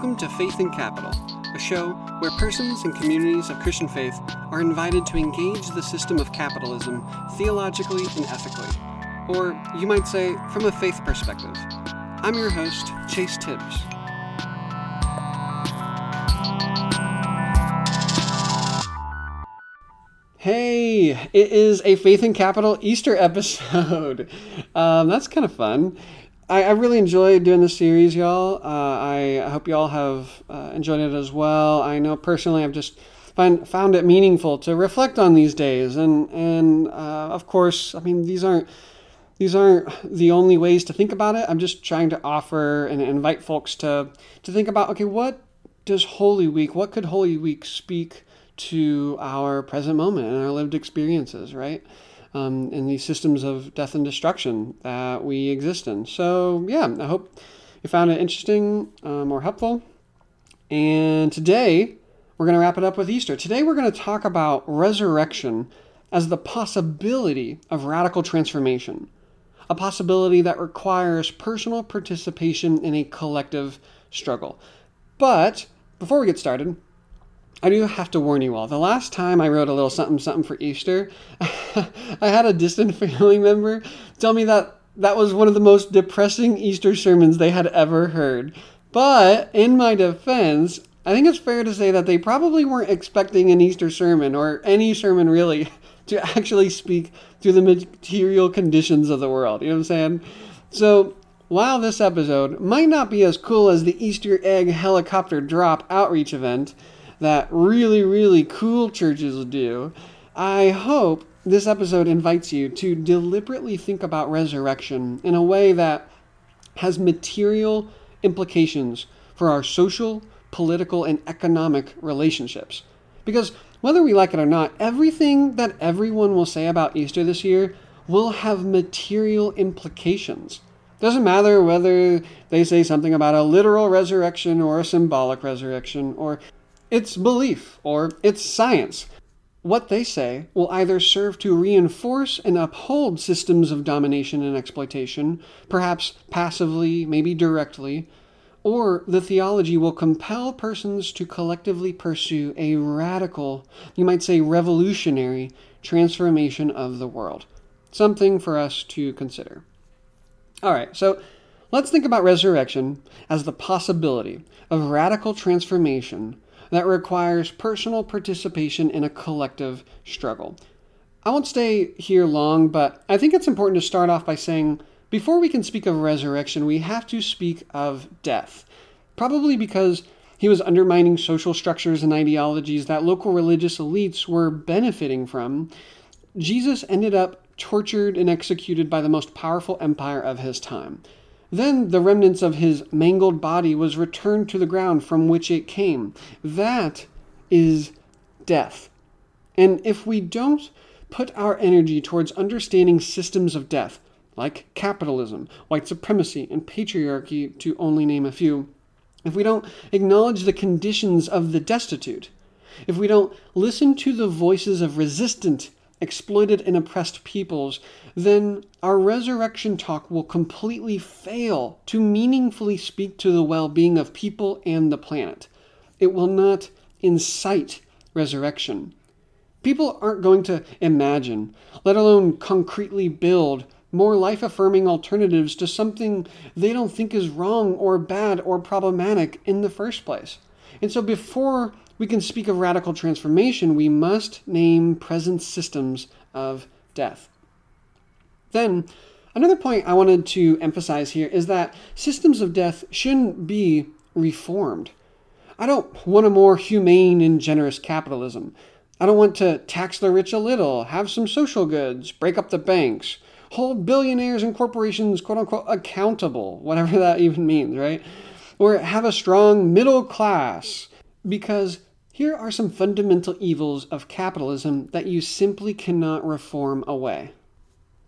Welcome to Faith in Capital, a show where persons and communities of Christian faith are invited to engage the system of capitalism theologically and ethically, or you might say, from a faith perspective. I'm your host, Chase Tibbs. Hey, it is a Faith in Capital Easter episode. Um, that's kind of fun. I, I really enjoyed doing this series, y'all. Uh, I hope y'all have uh, enjoyed it as well. I know personally, I've just find, found it meaningful to reflect on these days, and and uh, of course, I mean these aren't these aren't the only ways to think about it. I'm just trying to offer and invite folks to to think about okay, what does Holy Week, what could Holy Week speak to our present moment and our lived experiences, right? Um, in these systems of death and destruction that we exist in. So, yeah, I hope you found it interesting um, or helpful. And today, we're going to wrap it up with Easter. Today, we're going to talk about resurrection as the possibility of radical transformation, a possibility that requires personal participation in a collective struggle. But before we get started, I do have to warn you all. The last time I wrote a little something something for Easter, I had a distant family member tell me that that was one of the most depressing Easter sermons they had ever heard. But in my defense, I think it's fair to say that they probably weren't expecting an Easter sermon or any sermon really to actually speak to the material conditions of the world. You know what I'm saying? So, while this episode might not be as cool as the Easter egg helicopter drop outreach event, that really, really cool churches do, I hope this episode invites you to deliberately think about resurrection in a way that has material implications for our social, political, and economic relationships. Because whether we like it or not, everything that everyone will say about Easter this year will have material implications. Doesn't matter whether they say something about a literal resurrection or a symbolic resurrection or it's belief or it's science. What they say will either serve to reinforce and uphold systems of domination and exploitation, perhaps passively, maybe directly, or the theology will compel persons to collectively pursue a radical, you might say revolutionary, transformation of the world. Something for us to consider. All right, so let's think about resurrection as the possibility of radical transformation that requires personal participation in a collective struggle. I won't stay here long, but I think it's important to start off by saying before we can speak of resurrection, we have to speak of death. Probably because he was undermining social structures and ideologies that local religious elites were benefiting from. Jesus ended up tortured and executed by the most powerful empire of his time. Then the remnants of his mangled body was returned to the ground from which it came. That is death. And if we don't put our energy towards understanding systems of death, like capitalism, white supremacy, and patriarchy, to only name a few, if we don't acknowledge the conditions of the destitute, if we don't listen to the voices of resistant exploited and oppressed peoples, then our resurrection talk will completely fail to meaningfully speak to the well being of people and the planet. It will not incite resurrection. People aren't going to imagine, let alone concretely build, more life affirming alternatives to something they don't think is wrong or bad or problematic in the first place. And so, before we can speak of radical transformation, we must name present systems of death. Then, another point I wanted to emphasize here is that systems of death shouldn't be reformed. I don't want a more humane and generous capitalism. I don't want to tax the rich a little, have some social goods, break up the banks, hold billionaires and corporations quote unquote accountable, whatever that even means, right? Or have a strong middle class because here are some fundamental evils of capitalism that you simply cannot reform away.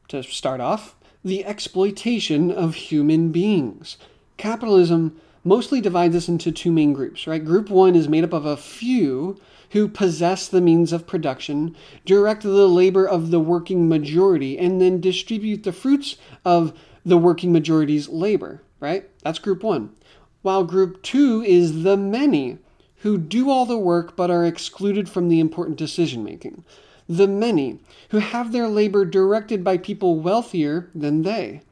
To start off, the exploitation of human beings. Capitalism mostly divides us into two main groups, right? Group one is made up of a few who possess the means of production, direct the labor of the working majority, and then distribute the fruits of the working majority's labor, right? That's group one. while group two is the many, who do all the work but are excluded from the important decision making. The many, who have their labor directed by people wealthier than they.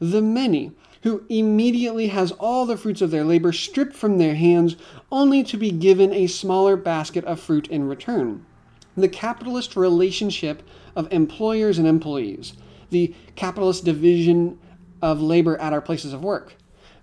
The many, who immediately has all the fruits of their labor stripped from their hands, only to be given a smaller basket of fruit in return. The capitalist relationship of employers and employees, the capitalist division of labor at our places of work,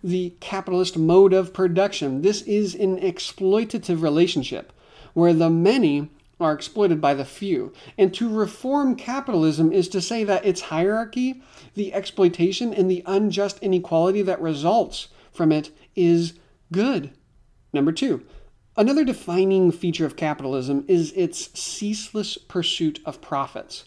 the capitalist mode of production. This is an exploitative relationship where the many are exploited by the few. And to reform capitalism is to say that its hierarchy, the exploitation, and the unjust inequality that results from it is good. Number two, another defining feature of capitalism is its ceaseless pursuit of profits.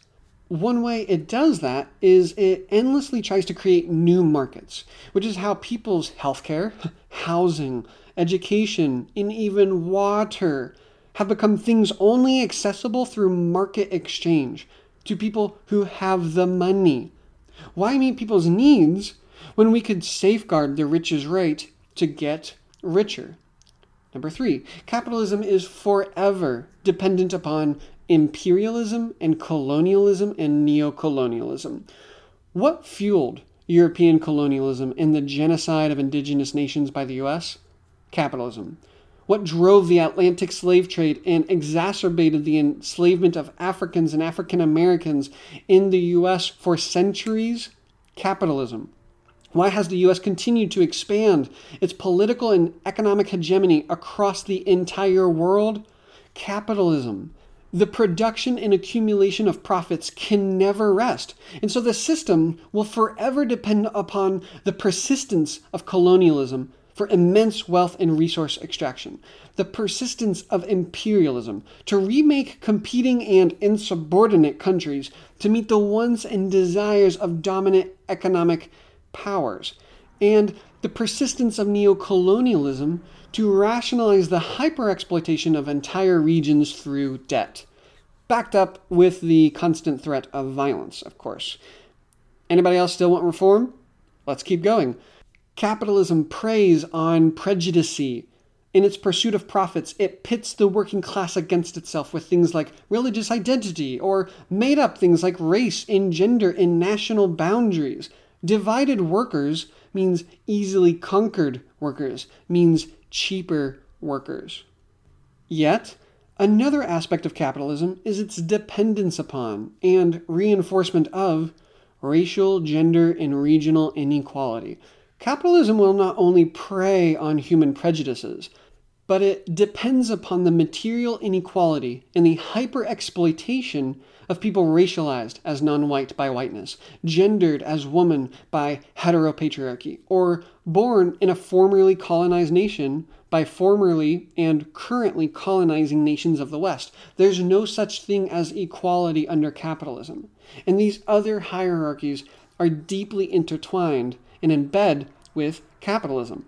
One way it does that is it endlessly tries to create new markets, which is how people's healthcare, housing, education, and even water have become things only accessible through market exchange to people who have the money. Why meet people's needs when we could safeguard the rich's right to get richer? Number three, capitalism is forever dependent upon imperialism and colonialism and neocolonialism. What fueled European colonialism and the genocide of indigenous nations by the US? Capitalism. What drove the Atlantic slave trade and exacerbated the enslavement of Africans and African Americans in the US for centuries? Capitalism. Why has the US continued to expand its political and economic hegemony across the entire world? Capitalism. The production and accumulation of profits can never rest. And so the system will forever depend upon the persistence of colonialism for immense wealth and resource extraction, the persistence of imperialism to remake competing and insubordinate countries to meet the wants and desires of dominant economic powers, and the persistence of neocolonialism to rationalize the hyperexploitation of entire regions through debt, backed up with the constant threat of violence, of course. Anybody else still want reform? Let's keep going. Capitalism preys on prejudice. In its pursuit of profits, it pits the working class against itself with things like religious identity or made up things like race and gender and national boundaries. Divided workers means easily conquered workers, means cheaper workers. Yet, another aspect of capitalism is its dependence upon and reinforcement of racial, gender, and regional inequality. Capitalism will not only prey on human prejudices, but it depends upon the material inequality and the hyper exploitation of people racialized as non white by whiteness, gendered as woman by heteropatriarchy, or born in a formerly colonized nation by formerly and currently colonizing nations of the West. There's no such thing as equality under capitalism. And these other hierarchies are deeply intertwined and in bed with capitalism.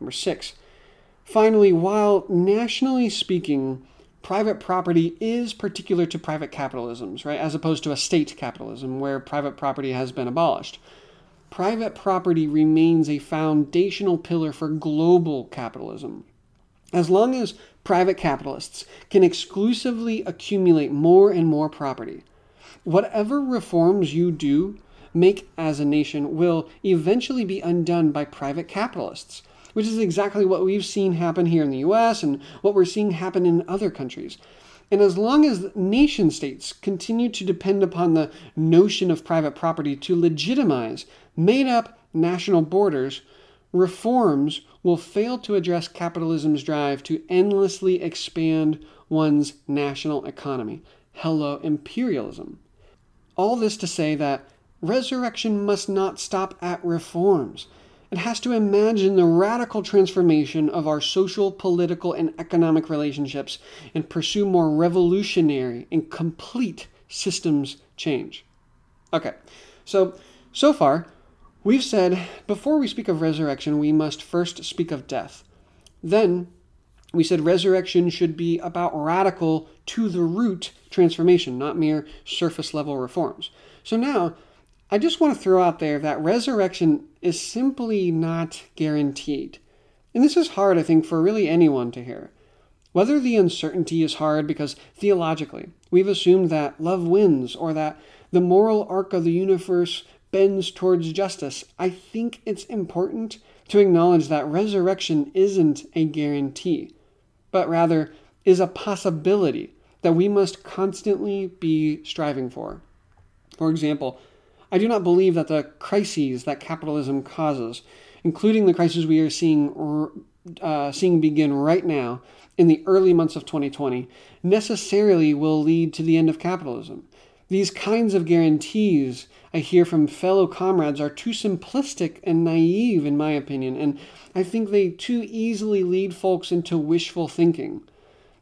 Number six. Finally, while nationally speaking, private property is particular to private capitalisms, right, as opposed to a state capitalism where private property has been abolished. Private property remains a foundational pillar for global capitalism. As long as private capitalists can exclusively accumulate more and more property, whatever reforms you do make as a nation will eventually be undone by private capitalists, which is exactly what we've seen happen here in the US and what we're seeing happen in other countries. And as long as nation states continue to depend upon the notion of private property to legitimize made up national borders, reforms will fail to address capitalism's drive to endlessly expand one's national economy. Hello, imperialism. All this to say that Resurrection must not stop at reforms. It has to imagine the radical transformation of our social, political, and economic relationships and pursue more revolutionary and complete systems change. Okay, so, so far, we've said before we speak of resurrection, we must first speak of death. Then, we said resurrection should be about radical, to the root transformation, not mere surface level reforms. So now, I just want to throw out there that resurrection is simply not guaranteed. And this is hard, I think, for really anyone to hear. Whether the uncertainty is hard because theologically we've assumed that love wins or that the moral arc of the universe bends towards justice, I think it's important to acknowledge that resurrection isn't a guarantee, but rather is a possibility that we must constantly be striving for. For example, I do not believe that the crises that capitalism causes, including the crisis we are seeing, uh, seeing begin right now in the early months of 2020, necessarily will lead to the end of capitalism. These kinds of guarantees I hear from fellow comrades are too simplistic and naive, in my opinion, and I think they too easily lead folks into wishful thinking.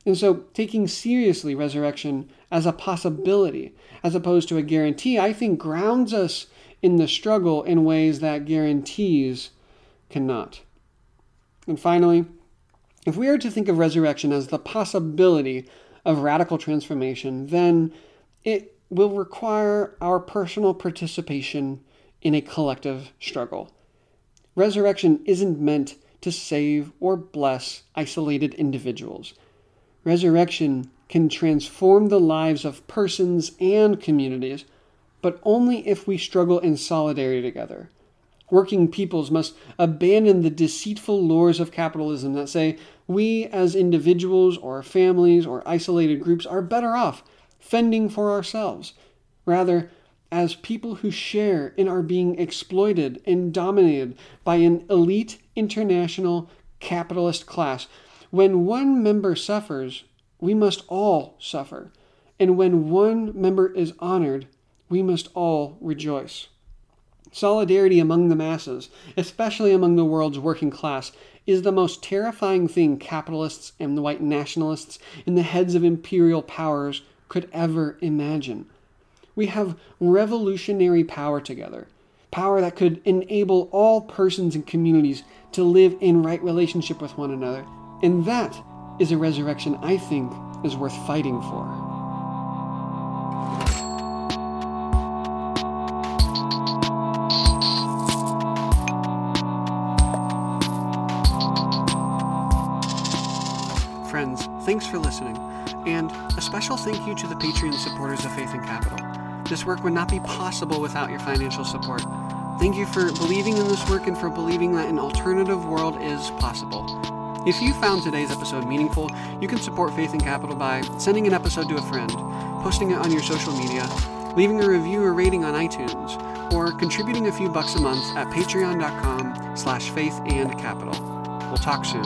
And so, taking seriously resurrection as a possibility, as opposed to a guarantee, I think grounds us in the struggle in ways that guarantees cannot. And finally, if we are to think of resurrection as the possibility of radical transformation, then it will require our personal participation in a collective struggle. Resurrection isn't meant to save or bless isolated individuals. Resurrection can transform the lives of persons and communities, but only if we struggle in solidarity together. Working peoples must abandon the deceitful lures of capitalism that say we as individuals or families or isolated groups are better off fending for ourselves. Rather, as people who share in our being exploited and dominated by an elite international capitalist class when one member suffers, we must all suffer. And when one member is honored, we must all rejoice. Solidarity among the masses, especially among the world's working class, is the most terrifying thing capitalists and the white nationalists and the heads of imperial powers could ever imagine. We have revolutionary power together, power that could enable all persons and communities to live in right relationship with one another and that is a resurrection I think is worth fighting for. Friends, thanks for listening, and a special thank you to the Patreon supporters of Faith in Capital. This work would not be possible without your financial support. Thank you for believing in this work and for believing that an alternative world is possible. If you found today's episode meaningful, you can support Faith in Capital by sending an episode to a friend, posting it on your social media, leaving a review or rating on iTunes, or contributing a few bucks a month at patreon.com slash faith in capital. We'll talk soon.